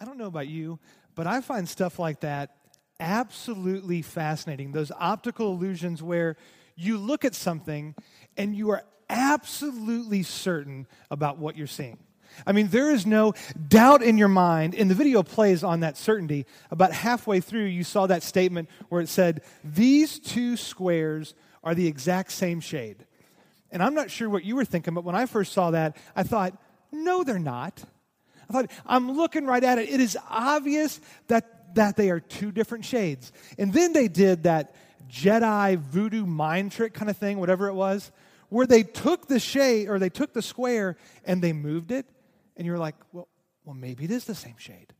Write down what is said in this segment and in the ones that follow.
I don't know about you, but I find stuff like that absolutely fascinating. Those optical illusions where you look at something and you are absolutely certain about what you're seeing. I mean, there is no doubt in your mind, and the video plays on that certainty. About halfway through, you saw that statement where it said, These two squares are the exact same shade. And I'm not sure what you were thinking, but when I first saw that, I thought, No, they're not. I thought, I'm looking right at it. It is obvious that, that they are two different shades. And then they did that Jedi voodoo mind trick kind of thing, whatever it was, where they took the shade or they took the square and they moved it and you're like, well, well, maybe it is the same shade.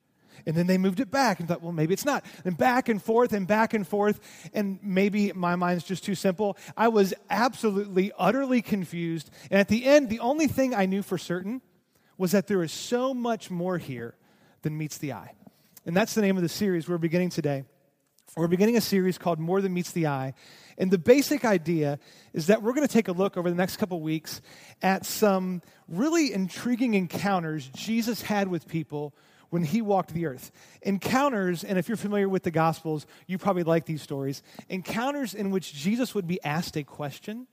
And then they moved it back and thought, well, maybe it's not. And back and forth and back and forth. And maybe my mind's just too simple. I was absolutely, utterly confused. And at the end, the only thing I knew for certain was that there is so much more here than meets the eye. And that's the name of the series we're beginning today. We're beginning a series called More Than Meets the Eye. And the basic idea is that we're going to take a look over the next couple weeks at some really intriguing encounters Jesus had with people when he walked the earth. Encounters, and if you're familiar with the Gospels, you probably like these stories. Encounters in which Jesus would be asked a question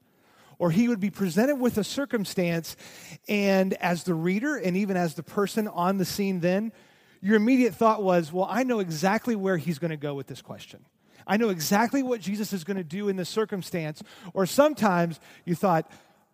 or he would be presented with a circumstance, and as the reader and even as the person on the scene then, your immediate thought was, well, I know exactly where he's going to go with this question. I know exactly what Jesus is going to do in this circumstance. Or sometimes you thought,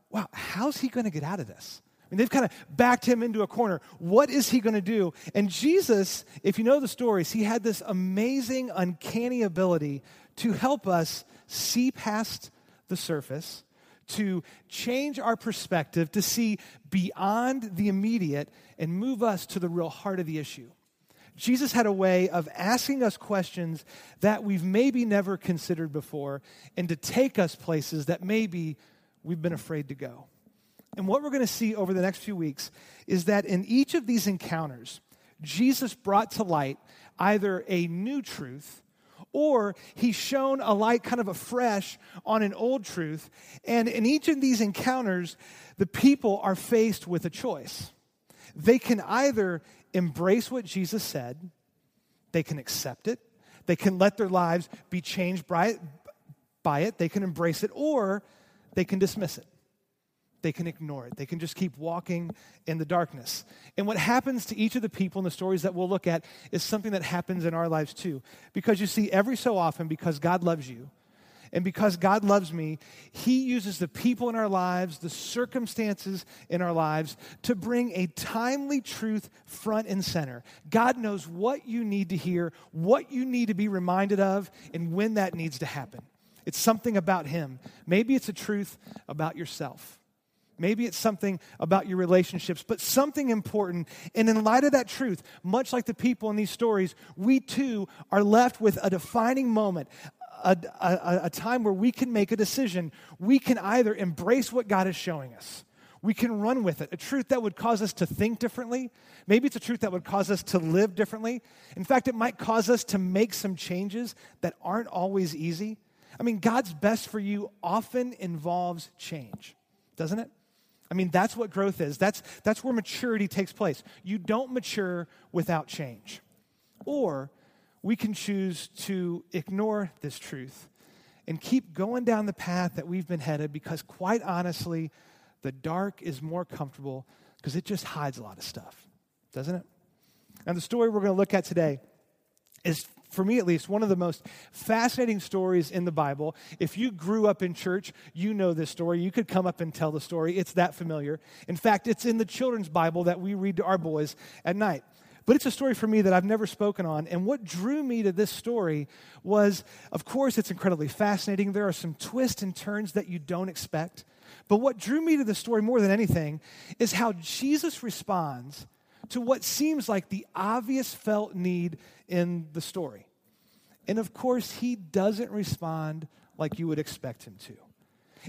wow, how's he going to get out of this? I mean, they've kind of backed him into a corner. What is he going to do? And Jesus, if you know the stories, he had this amazing, uncanny ability to help us see past the surface, to change our perspective, to see beyond the immediate, and move us to the real heart of the issue. Jesus had a way of asking us questions that we've maybe never considered before and to take us places that maybe we've been afraid to go. And what we're going to see over the next few weeks is that in each of these encounters, Jesus brought to light either a new truth or he shone a light kind of afresh on an old truth. And in each of these encounters, the people are faced with a choice. They can either embrace what Jesus said, they can accept it, they can let their lives be changed by it, by it, they can embrace it, or they can dismiss it. They can ignore it. They can just keep walking in the darkness. And what happens to each of the people in the stories that we'll look at is something that happens in our lives too. Because you see, every so often, because God loves you, and because God loves me, He uses the people in our lives, the circumstances in our lives, to bring a timely truth front and center. God knows what you need to hear, what you need to be reminded of, and when that needs to happen. It's something about Him. Maybe it's a truth about yourself. Maybe it's something about your relationships, but something important. And in light of that truth, much like the people in these stories, we too are left with a defining moment, a, a, a time where we can make a decision. We can either embrace what God is showing us, we can run with it, a truth that would cause us to think differently. Maybe it's a truth that would cause us to live differently. In fact, it might cause us to make some changes that aren't always easy. I mean, God's best for you often involves change, doesn't it? I mean, that's what growth is. That's, that's where maturity takes place. You don't mature without change. Or we can choose to ignore this truth and keep going down the path that we've been headed because, quite honestly, the dark is more comfortable because it just hides a lot of stuff, doesn't it? And the story we're going to look at today is, for me at least, one of the most fascinating stories in the Bible. If you grew up in church, you know this story. You could come up and tell the story. It's that familiar. In fact, it's in the children's Bible that we read to our boys at night. But it's a story for me that I've never spoken on. And what drew me to this story was, of course, it's incredibly fascinating. There are some twists and turns that you don't expect. But what drew me to the story more than anything is how Jesus responds to what seems like the obvious felt need in the story. And of course, he doesn't respond like you would expect him to.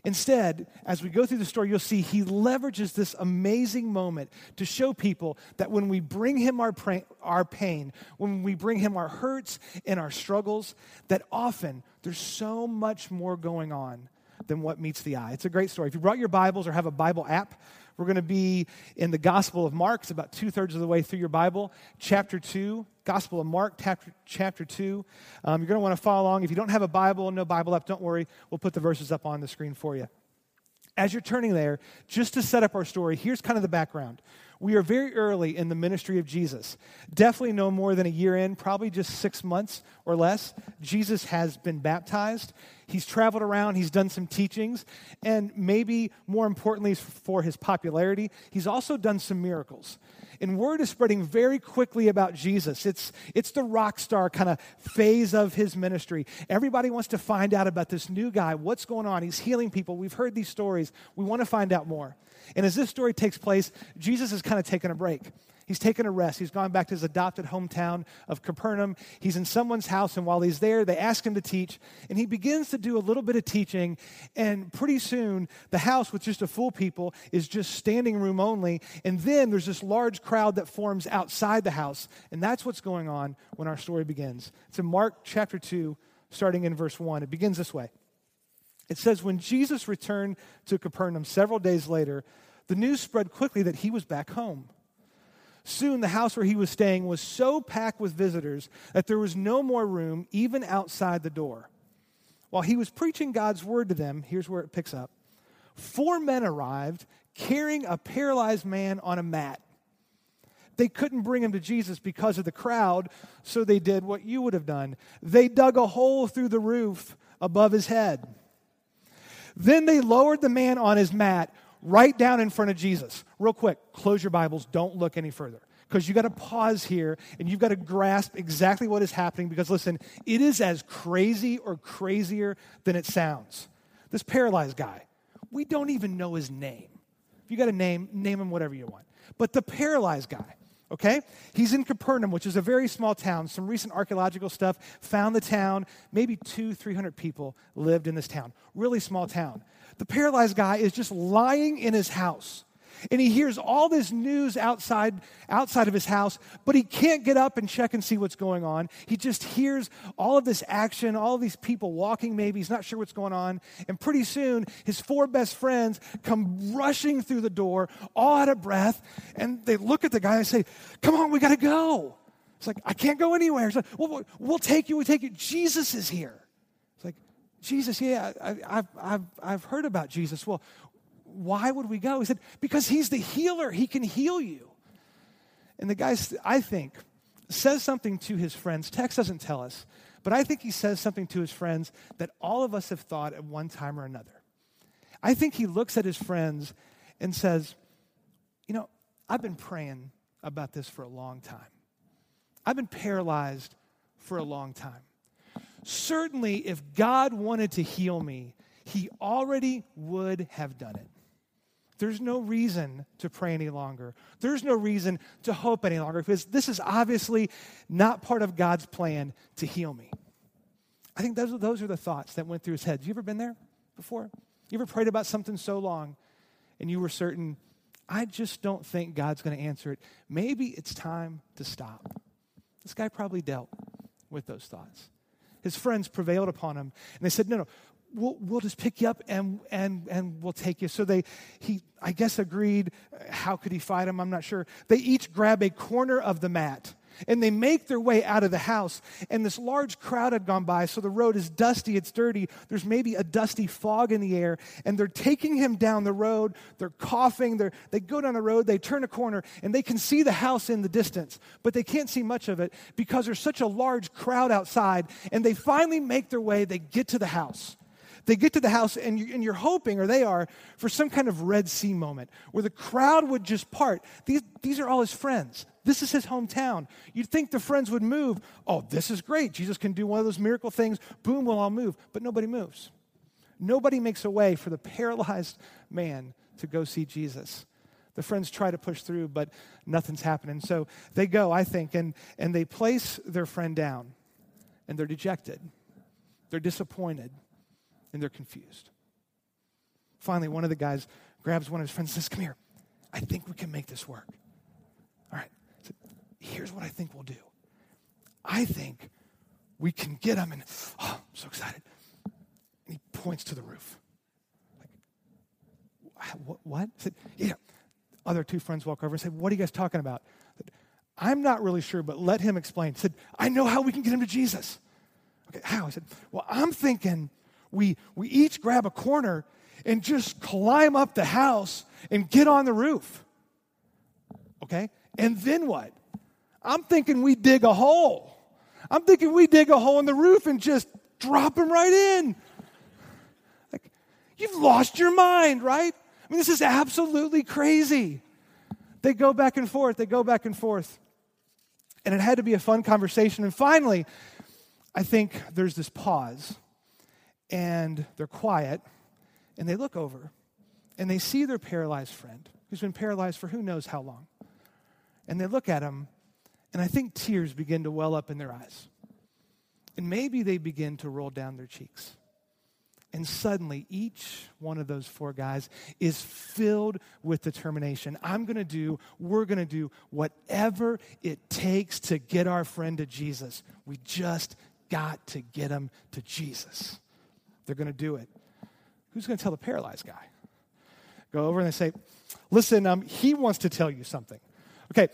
Instead, as we go through the story, you'll see he leverages this amazing moment to show people that when we bring him our, pra- our pain, when we bring him our hurts and our struggles, that often there's so much more going on than what meets the eye. It's a great story. If you brought your Bibles or have a Bible app, We're going to be in the Gospel of Mark. It's about two thirds of the way through your Bible, chapter 2. Gospel of Mark, chapter, chapter 2. Um, you're going to want to follow along. If you don't have a Bible, no Bible app, don't worry. We'll put the verses up on the screen for you. As you're turning there, just to set up our story, here's kind of the background. We are very early in the ministry of Jesus. Definitely no more than a year in, probably just six months or less. Jesus has been baptized. He's traveled around, he's done some teachings, and maybe more importantly for his popularity, he's also done some miracles. And word is spreading very quickly about Jesus. It's, it's the rock star kind of phase of his ministry. Everybody wants to find out about this new guy. What's going on? He's healing people. We've heard these stories. We want to find out more. And as this story takes place, Jesus is kind of taking a break. He's taken a rest. He's gone back to his adopted hometown of Capernaum. He's in someone's house, and while he's there, they ask him to teach. And he begins to do a little bit of teaching. And pretty soon, the house with just a full people is just standing room only. And then there's this large crowd that forms outside the house. And that's what's going on when our story begins. It's in Mark chapter 2, starting in verse 1. It begins this way. It says, When Jesus returned to Capernaum several days later, the news spread quickly that he was back home. Soon, the house where he was staying was so packed with visitors that there was no more room, even outside the door. While he was preaching God's word to them, here's where it picks up four men arrived carrying a paralyzed man on a mat. They couldn't bring him to Jesus because of the crowd, so they did what you would have done. They dug a hole through the roof above his head. Then they lowered the man on his mat right down in front of Jesus. Real quick, close your Bibles, don't look any further. Because you got to pause here and you've got to grasp exactly what is happening. Because listen, it is as crazy or crazier than it sounds. This paralyzed guy, we don't even know his name. If you got a name, name him whatever you want. But the paralyzed guy, okay? He's in Capernaum, which is a very small town. Some recent archaeological stuff found the town. Maybe two, three hundred people lived in this town. Really small town. The paralyzed guy is just lying in his house. And he hears all this news outside, outside of his house, but he can't get up and check and see what's going on. He just hears all of this action, all of these people walking, maybe. He's not sure what's going on. And pretty soon, his four best friends come rushing through the door, all out of breath. And they look at the guy and say, Come on, we got to go. It's like, I can't go anywhere. It's like, well, we'll take you, we'll take you. Jesus is here. Jesus, yeah, I, have I've, I've heard about Jesus. Well, why would we go? He said, because he's the healer. He can heal you. And the guy, I think, says something to his friends. Text doesn't tell us, but I think he says something to his friends that all of us have thought at one time or another. I think he looks at his friends and says, You know, I've been praying about this for a long time. I've been paralyzed for a long time. Certainly, if God wanted to heal me, he already would have done it. There's no reason to pray any longer. There's no reason to hope any longer because this is obviously not part of God's plan to heal me. I think those are, those are the thoughts that went through his head. Have you ever been there before? You ever prayed about something so long and you were certain, I just don't think God's going to answer it. Maybe it's time to stop. This guy probably dealt with those thoughts his friends prevailed upon him. And they said, No, no, we'll, we'll just pick you up and, and, and we'll take you. So they, he, I guess, agreed. How could he fight him? I'm not sure. They each grab a corner of the mat and they make their way out of the house. And this large crowd had gone by, so the road is dusty, it's dirty. There's maybe a dusty fog in the air. And they're taking him down the road. They're coughing. They're, they go down the road, they turn a corner, and they can see the house in the distance, but they can't see much of it because there's such a large crowd outside. And they finally make their way, they get to the house they get to the house and, you, you're hoping, or they are, for some kind of Red Sea moment where the crowd would just part. These, these are all his friends. This is his hometown. You'd think the friends would move. Oh, this is great. Jesus can do one of those miracle things. Boom, we'll all move. But nobody moves. Nobody makes a way for the paralyzed man to go see Jesus. The friends try to push through, but nothing's happening. So they go, I think, and, and they place their friend down, and they're dejected. They're disappointed, and they're confused. Finally, one of the guys grabs one of his friends and says, Come here. I think we can make this work. Here's what I think we'll do. I think we can get him, and oh, I'm so excited. And he points to the roof. Like, what? what? I said, yeah, other two friends walk over and say, What are you guys talking about? Said, I'm not really sure, but let him explain. Said, I know how we can get him to Jesus. Okay, how? I said, Well, I'm thinking we, we each grab a corner and just climb up the house and get on the roof. Okay? And then what? I'm thinking we dig a hole. I'm thinking we dig a hole in the roof and just drop him right in. Like, you've lost your mind, right? I mean, this is absolutely crazy. They go back and forth, they go back and forth. And it had to be a fun conversation. And finally, I think there's this pause, and they're quiet, and they look over, and they see their paralyzed friend who's been paralyzed for who knows how long. And they look at him, and I think tears begin to well up in their eyes. And maybe they begin to roll down their cheeks. And suddenly, each one of those four guys is filled with determination. I'm going to do, we're going to do whatever it takes to get our friend to Jesus. We just got to get him to Jesus. They're going to do it. Who's going to tell the paralyzed guy? Go over and they say, Listen, um, he wants to tell you something. Okay,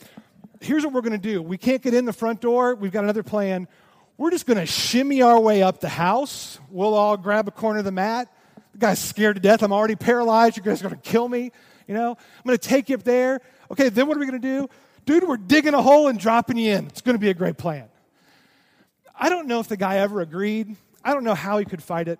here's what we're going to do. We can't get in the front door. We've got another plan. We're just going to shimmy our way up the house. We'll all grab a corner of the mat. The guy's scared to death. I'm already paralyzed. You guys are going to kill me. You know, I'm going to take you up there. Okay, then what are we going to do? Dude, we're digging a hole and dropping you in. It's going to be a great plan. I don't know if the guy ever agreed. I don't know how he could fight it.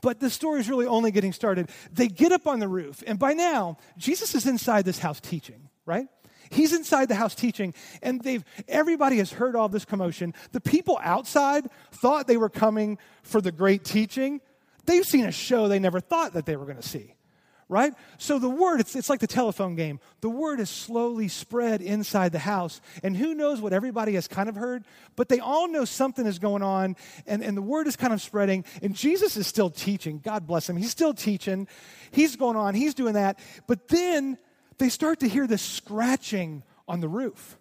But the story is really only getting started. They get up on the roof, and by now, Jesus is inside this house teaching, right? He's inside the house teaching, and they've everybody has heard all this commotion. The people outside thought they were coming for the great teaching. They've seen a show they never thought that they were going to see. Right? So the word, it's, it's like the telephone game. The word is slowly spread inside the house. And who knows what everybody has kind of heard, but they all know something is going on, and, and the word is kind of spreading. And Jesus is still teaching. God bless him. He's still teaching. He's going on, he's doing that. But then they start to hear this scratching on the roof.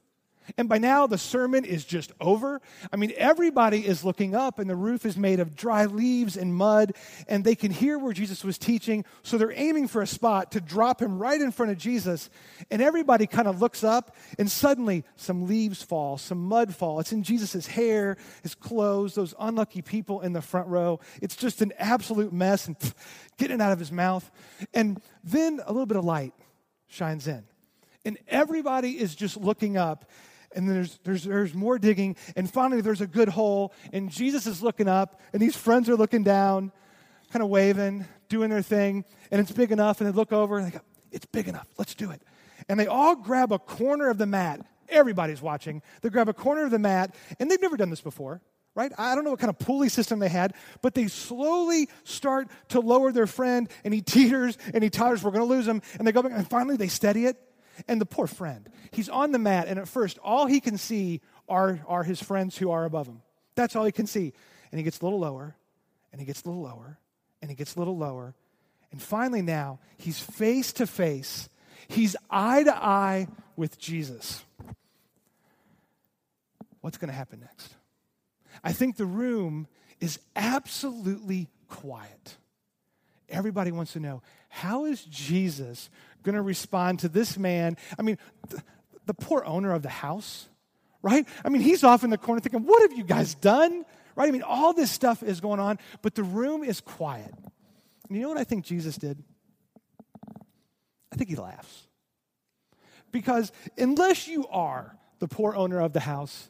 And by now, the sermon is just over. I mean, everybody is looking up, and the roof is made of dry leaves and mud, and they can hear where Jesus was teaching. So they're aiming for a spot to drop him right in front of Jesus. And everybody kind of looks up, and suddenly some leaves fall, some mud fall. It's in Jesus' hair, his clothes, those unlucky people in the front row. It's just an absolute mess, and getting out of his mouth. And then a little bit of light shines in. And everybody is just looking up. And there's, there's, there's more digging. And finally, there's a good hole. And Jesus is looking up. And these friends are looking down, kind of waving, doing their thing. And it's big enough. And they look over and they go, It's big enough. Let's do it. And they all grab a corner of the mat. Everybody's watching. They grab a corner of the mat. And they've never done this before right? I don't know what kind of pulley system they had, but they slowly start to lower their friend, and he teeters and he totters. We're going to lose him. And they go back, and finally they steady it. And the poor friend, he's on the mat, and at first, all he can see are, are his friends who are above him. That's all he can see. And he gets a little lower, and he gets a little lower, and he gets a little lower. And finally, now, he's face to face, he's eye to eye with Jesus. What's going to happen next? I think the room is absolutely quiet. Everybody wants to know how is Jesus going to respond to this man? I mean, the, the poor owner of the house, right? I mean, he's off in the corner thinking, what have you guys done? Right? I mean, all this stuff is going on, but the room is quiet. And you know what I think Jesus did? I think he laughs. Because unless you are the poor owner of the house,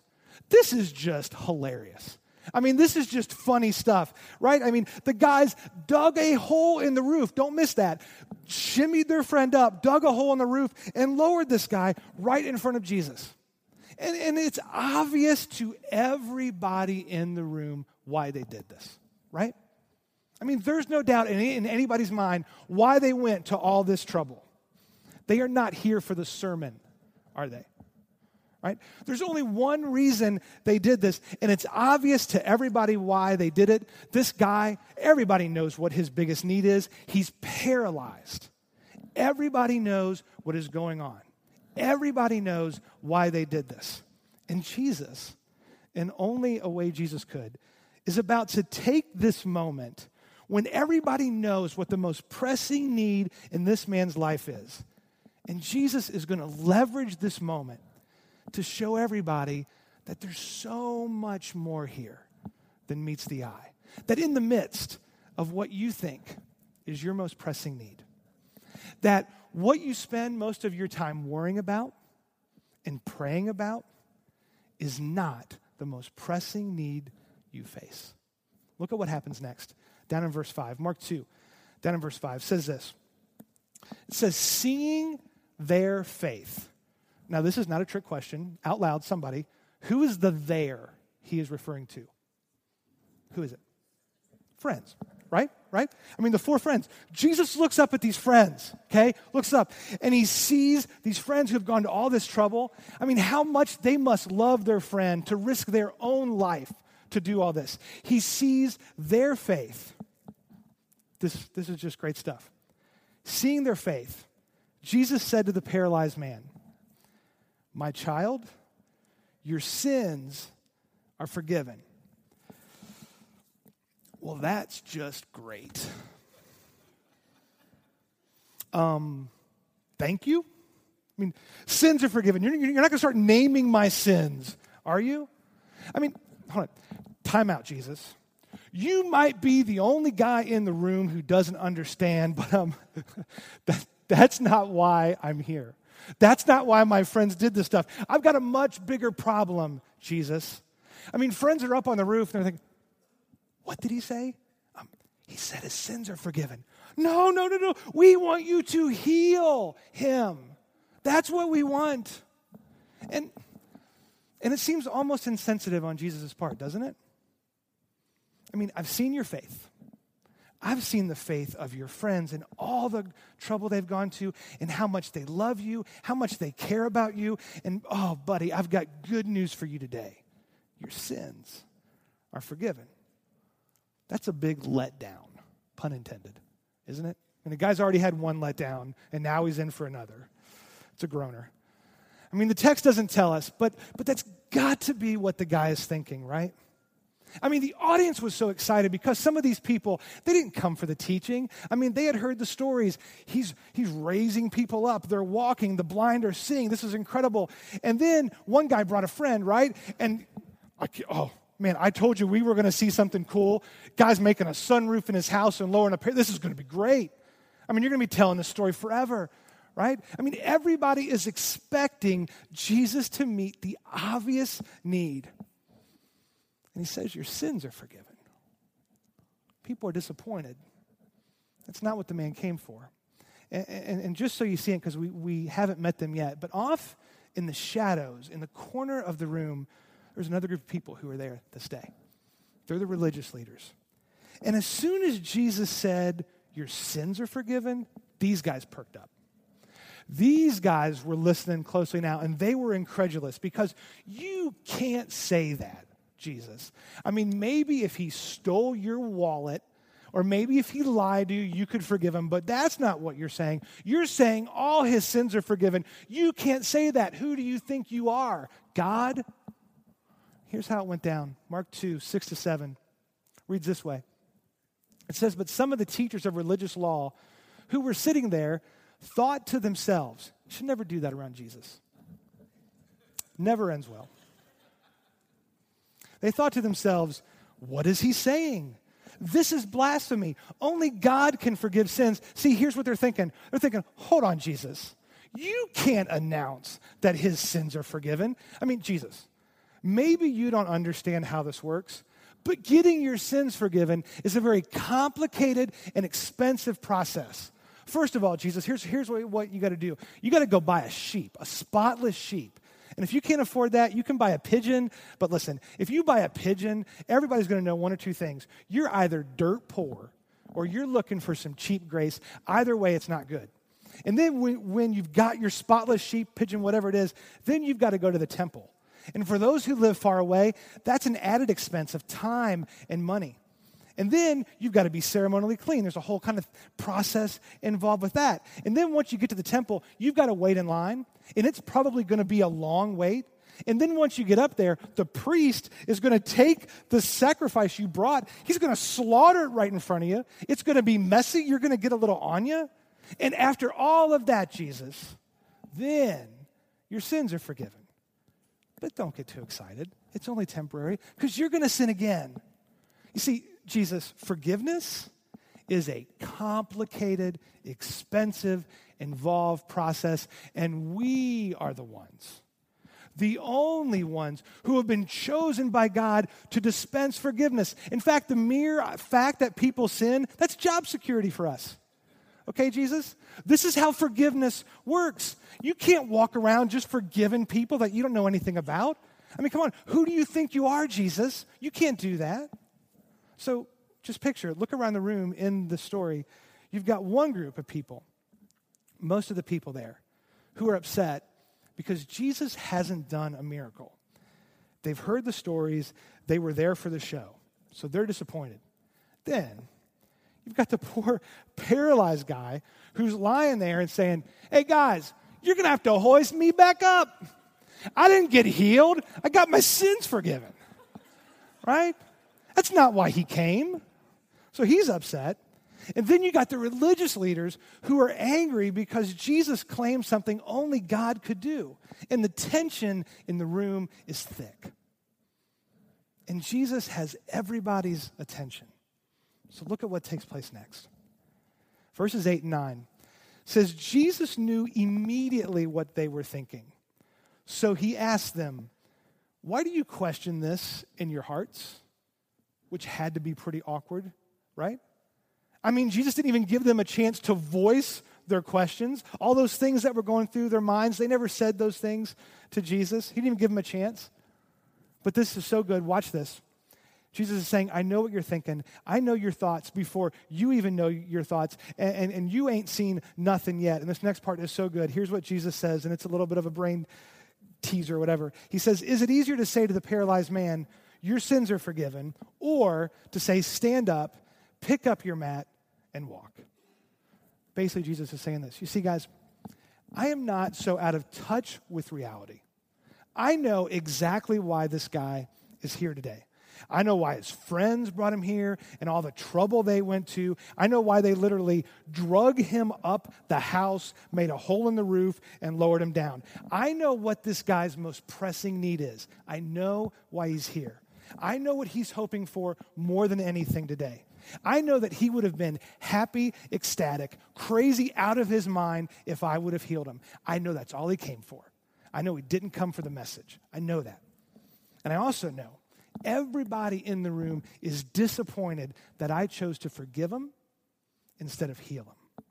this is just hilarious. I mean, this is just funny stuff, right? I mean, the guys dug a hole in the roof. Don't miss that. Shimmied their friend up, dug a hole in the roof, and lowered this guy right in front of Jesus. And, and it's obvious to everybody in the room why they did this, right? I mean, there's no doubt in, in anybody's mind why they went to all this trouble. They are not here for the sermon, are they? Right? There's only one reason they did this, and it's obvious to everybody why they did it. This guy, everybody knows what his biggest need is. He's paralyzed. Everybody knows what is going on. Everybody knows why they did this. And Jesus, in only a way Jesus could, is about to take this moment when everybody knows what the most pressing need in this man's life is And Jesus is going to leverage this moment to show everybody that there's so much more here than meets the eye. That in the midst of what you think is your most pressing need, that what you spend most of your time worrying about and praying about is not the most pressing need you face. Look at what happens next. Down in verse 5, Mark 2, down in verse 5 says this. It says, seeing their faith. Now, this is not a trick question. Out loud, somebody. Who is the there he is referring to? Who is it? Friends, right? Right? I mean, the four friends. Jesus looks up at these friends, okay? Looks up, and he sees these friends who have gone to all this trouble. I mean, how much they must love their friend to risk their own life to do all this. He sees their faith. This, this is just great stuff. Seeing their faith, Jesus said to the paralyzed man, My child, your sins are forgiven. Well, that's just great. Um, thank you. I mean, sins are forgiven. You're, you're not going to start naming my sins, are you? I mean, hold on. Time out, Jesus. You might be the only guy in the room who doesn't understand, but um, that, that's not why I'm here. That's not why my friends did this stuff. I've got a much bigger problem, Jesus. I mean, friends are up on the roof and they're thinking, what did he say? Um, he said his sins are forgiven. No, no, no, no. We want you to heal him. That's what we want. And, and it seems almost insensitive on Jesus' part, doesn't it? I mean, I've seen your faith. I've seen the faith of your friends and all the trouble they've gone to, and how much they love you, how much they care about you. And oh, buddy, I've got good news for you today. Your sins are forgiven. That's a big letdown, pun intended, isn't it? And the guy's already had one letdown, and now he's in for another. It's a groaner. I mean, the text doesn't tell us, but, but that's got to be what the guy is thinking, right? I mean, the audience was so excited because some of these people, they didn't come for the teaching. I mean, they had heard the stories. He's, he's raising people up. They're walking. The blind are seeing. This is incredible. And then one guy brought a friend, right? And, oh, man, I told you we were going to see something cool. Guy's making a sunroof in his house and lowering a pair. This is going to be great. I mean, you're going to be telling this story forever, right? I mean, everybody is expecting Jesus to meet the obvious need. And he says, Your sins are forgiven. People are disappointed. That's not what the man came for. And, and, and just so you see it, because we, we haven't met them yet, but off in the shadows, in the corner of the room, there's another group of people who are there this day. They're the religious leaders. And as soon as Jesus said, Your sins are forgiven, these guys perked up. These guys were listening closely now, and they were incredulous because you can't say that. Jesus. I mean, maybe if he stole your wallet, or maybe if he lied to you, you could forgive him, but that's not what you're saying. You're saying all his sins are forgiven. You can't say that. Who do you think you are? God? Here's how it went down Mark 2, 6 to 7 reads this way It says, But some of the teachers of religious law who were sitting there thought to themselves, you should never do that around Jesus. Never ends well. They thought to themselves, What is he saying? This is blasphemy. Only God can forgive sins. See, here's what they're thinking. They're thinking, Hold on, Jesus. You can't announce that his sins are forgiven. I mean, Jesus, maybe you don't understand how this works, but getting your sins forgiven is a very complicated and expensive process. First of all, Jesus, here's, here's what, what you got to do you got to go buy a sheep, a spotless sheep. And if you can't afford that, you can buy a pigeon. But listen, if you buy a pigeon, everybody's going to know one or two things. You're either dirt poor or you're looking for some cheap grace. Either way, it's not good. And then when, you've got your spotless sheep, pigeon, whatever it is, then you've got to go to the temple. And for those who live far away, that's an added expense of time and money. And then you've got to be ceremonially clean. There's a whole kind of process involved with that. And then once you get to the temple, you've got to wait in line, and it's probably going to be a long wait. And then once you get up there, the priest is going to take the sacrifice you brought, he's going to slaughter it right in front of you. It's going to be messy. You're going to get a little on you. And after all of that, Jesus, then your sins are forgiven. But don't get too excited. It's only temporary because you're going to sin again. You see, Jesus, forgiveness is a complicated, expensive, involved process, and we are the ones, the only ones who have been chosen by God to dispense forgiveness. In fact, the mere fact that people sin, that's job security for us. Okay, Jesus? This is how forgiveness works. You can't walk around just forgiving people that you don't know anything about. I mean, come on, who do you think you are, Jesus? You can't do that. So just picture, look around the room in the story. You've got one group of people, most of the people there, who are upset because Jesus hasn't done a miracle. They've heard the stories, they were there for the show, so they're disappointed. Then you've got the poor paralyzed guy who's lying there and saying, Hey guys, you're to have to hoist me back up. I didn't get healed, I got my sins forgiven. Right? That's not why he came. So he's upset. And then you got the religious leaders who are angry because Jesus claimed something only God could do. And the tension in the room is thick. And Jesus has everybody's attention. So look at what takes place next. Verses 8 and 9 says Jesus knew immediately what they were thinking. So he asked them, Why do you question this in your hearts? Which had to be pretty awkward, right? I mean, Jesus didn't even give them a chance to voice their questions. All those things that were going through their minds, they never said those things to Jesus. He didn't even give them a chance. But this is so good. Watch this. Jesus is saying, I know what you're thinking. I know your thoughts before you even know your thoughts, and, and, and, you ain't seen nothing yet. And this next part is so good. Here's what Jesus says, and it's a little bit of a brain teaser or whatever. He says, Is it easier to say to the paralyzed man, Your sins are forgiven, or to say, Stand up, pick up your mat, and walk. Basically, Jesus is saying this. You see, guys, I am not so out of touch with reality. I know exactly why this guy is here today. I know why his friends brought him here and all the trouble they went to. I know why they literally drug him up the house, made a hole in the roof, and lowered him down. I know what this guy's most pressing need is. I know why he's here. I know what he's hoping for more than anything today. I know that he would have been happy, ecstatic, crazy out of his mind if I would have healed him. I know that's all he came for. I know he didn't come for the message. I know that. And I also know everybody in the room is disappointed that I chose to forgive him instead of heal him.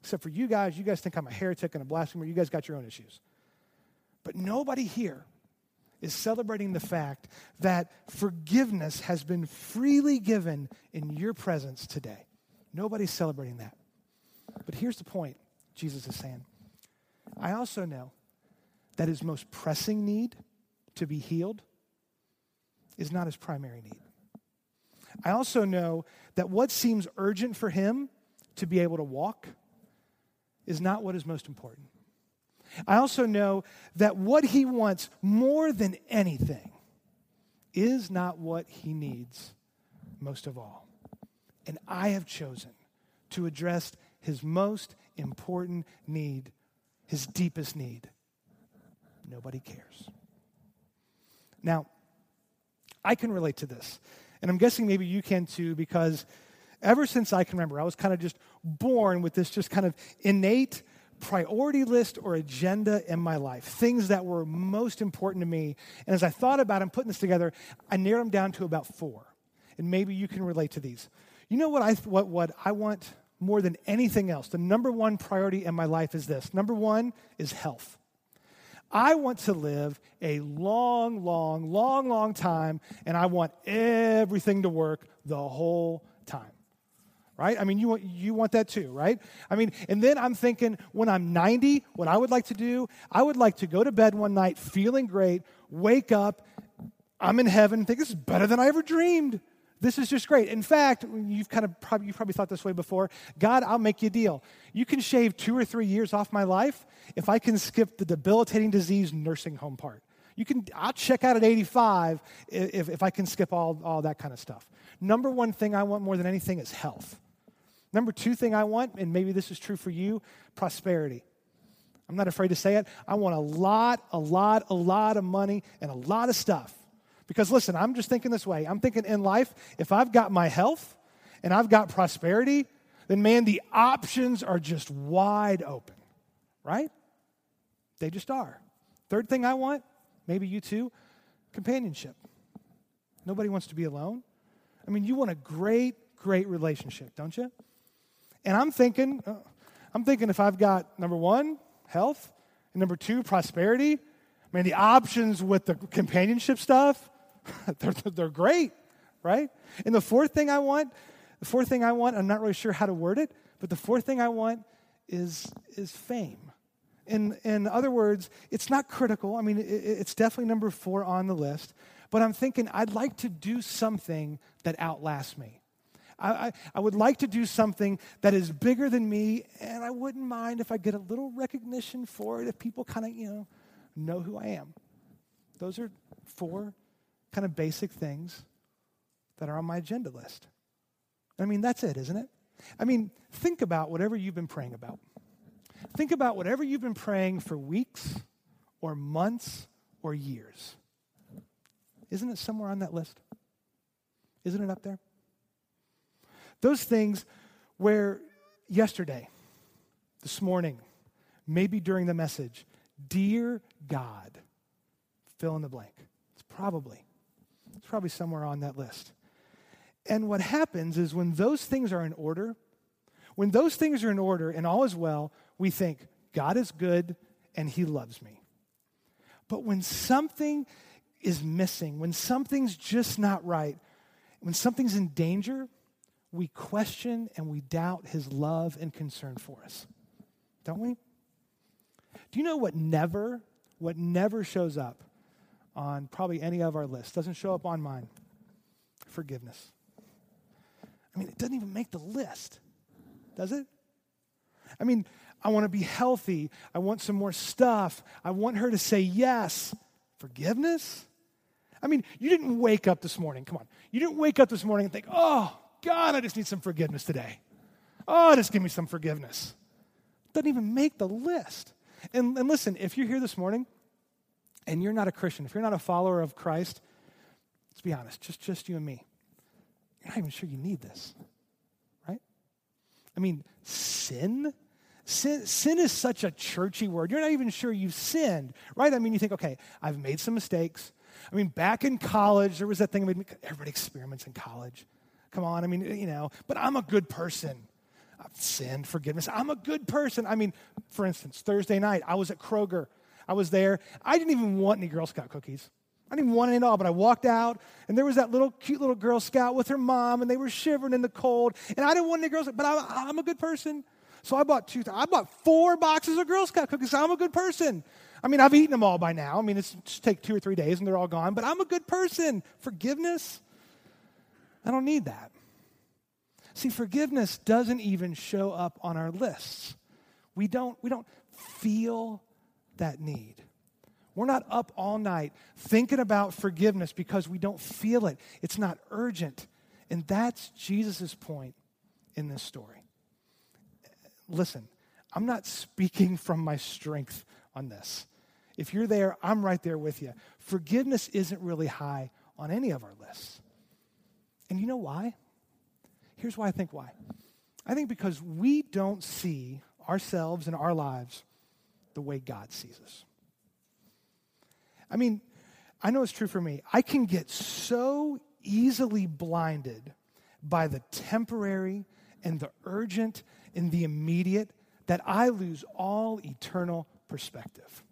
Except for you guys, you guys think I'm a heretic and a blasphemer. You guys got your own issues. But nobody here is celebrating the fact that forgiveness has been freely given in your presence today. Nobody's celebrating that. But here's the point Jesus is saying I also know that his most pressing need to be healed is not his primary need. I also know that what seems urgent for him to be able to walk is not what is most important. I also know that what he wants more than anything is not what he needs most of all. And I have chosen to address his most important need, his deepest need. Nobody cares. Now, I can relate to this. And I'm guessing maybe you can too, because ever since I can remember, I was kind of just born with this just kind of innate priority list or agenda in my life, things that were most important to me. And as I thought about them, putting this together, I narrowed them down to about four. And maybe you can relate to these. You know what I, what, what I want more than anything else? The number one priority in my life is this. Number one is health. I want to live a long, long, long, long time, and I want everything to work the whole time right? I mean, you want, you want that too, right? I mean, and then I'm thinking when I'm 90, what I would like to do, I would like to go to bed one night feeling great, wake up, I'm in heaven, think this is better than I ever dreamed. This is just great. In fact, you've kind of probably, you've probably thought this way before. God, I'll make you a deal. You can shave two or three years off my life if I can skip the debilitating disease nursing home part. You can, I'll check out at 85 if, if I can skip all, all that kind of stuff. Number one thing I want more than anything is health. Number two thing I want, and maybe this is true for you prosperity. I'm not afraid to say it. I want a lot, a lot, a lot of money and a lot of stuff. Because listen, I'm just thinking this way. I'm thinking in life, if I've got my health and I've got prosperity, then man, the options are just wide open, right? They just are. Third thing I want, maybe you too, companionship. Nobody wants to be alone. I mean, you want a great, great relationship, don't you? And I'm thinking, uh, I'm thinking if I've got number one, health, and number two, prosperity, I mean, the options with the companionship stuff, they're, they're great, right? And the fourth thing I want, the fourth thing I want, I'm not really sure how to word it, but the fourth thing I want is, is fame. In, in other words, it's not critical. I mean, it, it's definitely number four on the list, but I'm thinking I'd like to do something that outlasts me. I, I, I, would like to do something that is bigger than me, and I wouldn't mind if I get a little recognition for it, if people kind of, you know, know who I am. Those are four kind of basic things that are on my agenda list. I mean, that's it, isn't it? I mean, think about whatever you've been praying about. Think about whatever you've been praying for weeks or months or years. Isn't it somewhere on that list? Isn't it up there? Those things where yesterday, this morning, maybe during the message, dear God, fill in the blank. It's probably, it's probably somewhere on that list. And what happens is when those things are in order, when those things are in order and all is well, we think, God is good and he loves me. But when something is missing, when something's just not right, when something's in danger, we question and we doubt his love and concern for us. Don't we? Do you know what never, what never shows up on probably any of our lists? Doesn't show up on mine. Forgiveness. I mean, it doesn't even make the list, does it? I mean, I want to be healthy. I want some more stuff. I want her to say yes. Forgiveness? I mean, you didn't wake up this morning. Come on. You didn't wake up this morning and think, oh, God, I just need some forgiveness today. Oh, just give me some forgiveness. Doesn't even make the list. And, and listen, if you're here this morning and you're not a Christian, if you're not a follower of Christ, let's be honest, just, just you and me, you're not even sure you need this, right? I mean, sin? Sin, sin is such a churchy word. You're not even sure you've sinned, right? I mean, you think, okay, I've made some mistakes. I mean, back in college, there was that thing, everybody experiments in college. Come on, I mean, you know, but I'm a good person. I've sinned, forgiveness. I'm a good person. I mean, for instance, Thursday night, I was at Kroger. I was there. I didn't even want any Girl Scout cookies. I didn't want any at all, but I walked out, and there was that little cute little Girl Scout with her mom, and they were shivering in the cold, and I didn't want any Girl Scout, but I, I'm a good person. So I bought two, I bought four boxes of Girl Scout cookies. I'm a good person. I mean, I've eaten them all by now. I mean, it's just take two or three days and they're all gone, but I'm a good person. Forgiveness, I don't need that. See, forgiveness doesn't even show up on our lists. We don't, we don't feel that need. We're not up all night thinking about forgiveness because we don't feel it. It's not urgent. And that's Jesus' point in this story. Listen, I'm not speaking from my strength on this. If you're there, I'm right there with you. Forgiveness isn't really high on any of our lists. And you know why? Here's why I think why. I think because we don't see ourselves and our lives the way God sees us. I mean, I know it's true for me. I can get so easily blinded by the temporary and the urgent and the immediate that I lose all eternal perspective.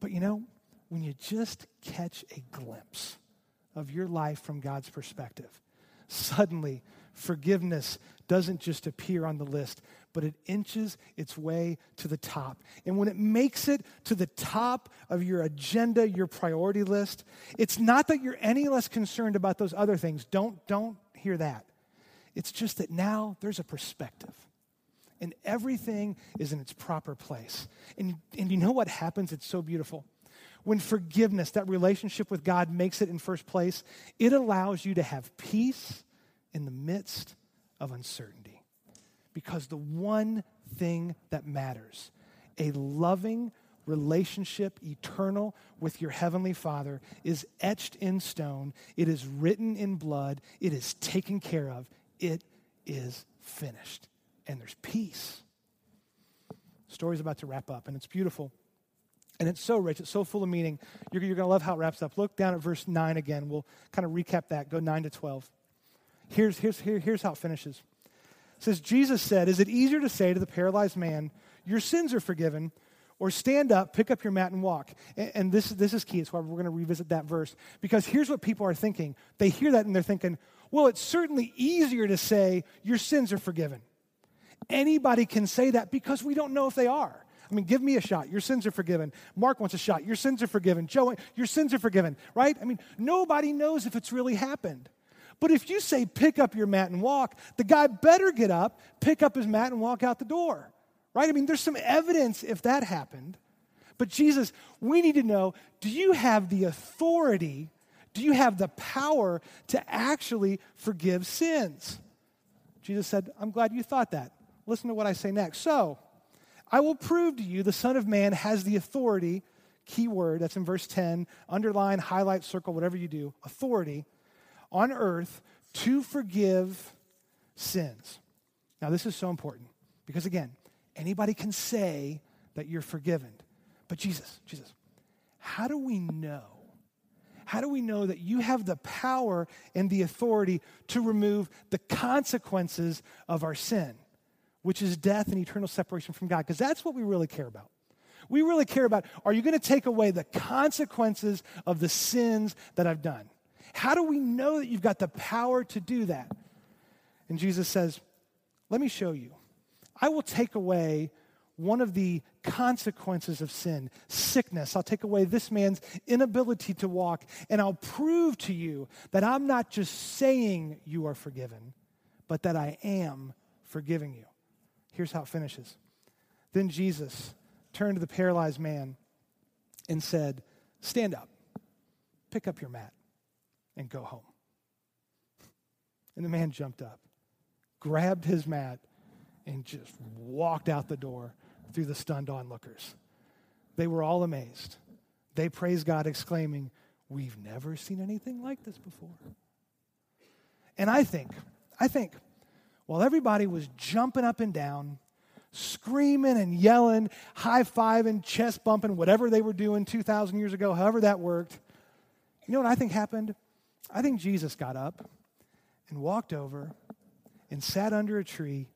But you know, when you just catch a glimpse of your life from God's perspective, suddenly forgiveness doesn't just appear on the list, but it inches its way to the top. And when it makes it to the top of your agenda, your priority list, it's not that you're any less concerned about those other things. Don't, don't hear that. It's just that now there's a perspective. And everything is in its proper place. And, and you know what happens? It's so beautiful. When forgiveness, that relationship with God, makes it in first place, it allows you to have peace in the midst of uncertainty. Because the one thing that matters a loving relationship, eternal with your heavenly Father, is etched in stone. It is written in blood. It is taken care of. It is finished. And there's peace. The story's about to wrap up, and it's beautiful. And it's so rich, it's so full of meaning. You're, you're going to love how it wraps up. Look down at verse 9 again. We'll kind of recap that. Go 9 to 12. Here's, here's, here, here's how it finishes. It says, Jesus said, Is it easier to say to the paralyzed man, Your sins are forgiven, or stand up, pick up your mat, and walk? And, and this, this is key. It's why we're going to revisit that verse. Because here's what people are thinking. They hear that and they're thinking, Well, it's certainly easier to say, Your sins are forgiven. Anybody can say that because we don't know if they are. I mean, give me a shot. Your sins are forgiven. Mark wants a shot. Your sins are forgiven. Joe, your sins are forgiven, right? I mean, nobody knows if it's really happened. But if you say, pick up your mat and walk, the guy better get up, pick up his mat, and walk out the door, right? I mean, there's some evidence if that happened. But Jesus, we need to know do you have the authority, do you have the power to actually forgive sins? Jesus said, I'm glad you thought that. Listen to what I say next. So, I will prove to you the Son of Man has the authority, key word, that's in verse 10, underline, highlight, circle, whatever you do, authority on earth to forgive sins. Now, this is so important because, again, anybody can say that you're forgiven. But Jesus, Jesus, how do we know? How do we know that you have the power and the authority to remove the consequences of our sin? Which is death and eternal separation from God, because that's what we really care about. We really care about are you going to take away the consequences of the sins that I've done? How do we know that you've got the power to do that? And Jesus says, Let me show you. I will take away one of the consequences of sin, sickness. I'll take away this man's inability to walk, and I'll prove to you that I'm not just saying you are forgiven, but that I am forgiving you. Here's how it finishes. Then Jesus turned to the paralyzed man and said, Stand up, pick up your mat, and go home. And the man jumped up, grabbed his mat, and just walked out the door through the stunned onlookers. They were all amazed. They praised God, exclaiming, We've never seen anything like this before. And I think, I think while everybody was jumping up and down, screaming and yelling, high fiving, chest bumping, whatever they were doing 2,000 years ago, however that worked, you know what I think happened? I think Jesus got up and walked over and sat under a tree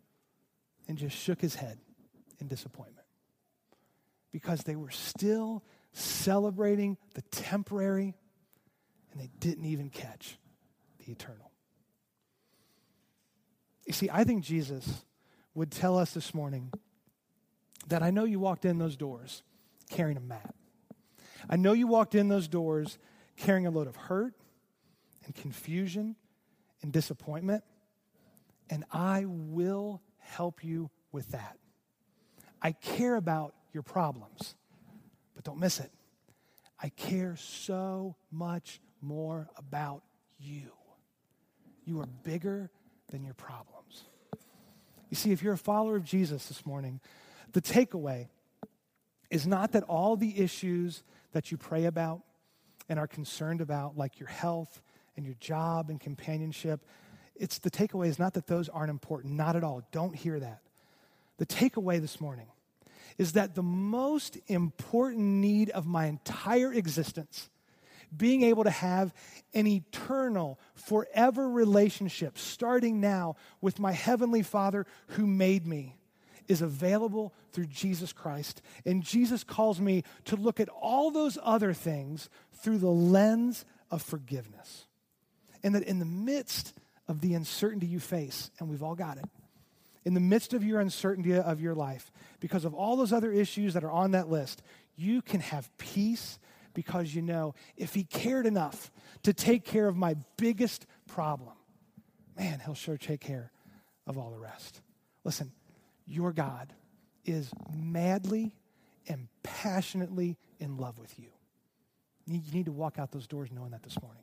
and just shook his head in disappointment because they were still celebrating the temporary and they didn't even catch the eternal. You see, I think Jesus would tell us this morning that I know you walked in those doors carrying a mat. I know you walked in those doors carrying a load of hurt and confusion and disappointment, and I will help you with that. I care about your problems, but don't miss it. I care so much more about you. You are bigger than your problem. You see, if you're a follower of Jesus this morning, the takeaway is not that all the issues that you pray about and are concerned about, like your health and your job and companionship, it's the takeaway is not that those aren't important. Not at all. Don't hear that. The takeaway this morning is that the most important need of my entire existence being able to have an eternal, forever relationship, starting now with my Heavenly Father who made me, is available through Jesus Christ. And Jesus calls me to look at all those other things through the lens of forgiveness. And that in the midst of the uncertainty you face, and we've all got it, in the midst of your uncertainty of your life, because of all those other issues that are on that list, you can have peace because you know if he cared enough to take care of my biggest problem, man, he'll sure take care of all the rest. Listen, your God is madly and passionately in love with you. You need to walk out those doors knowing that this morning.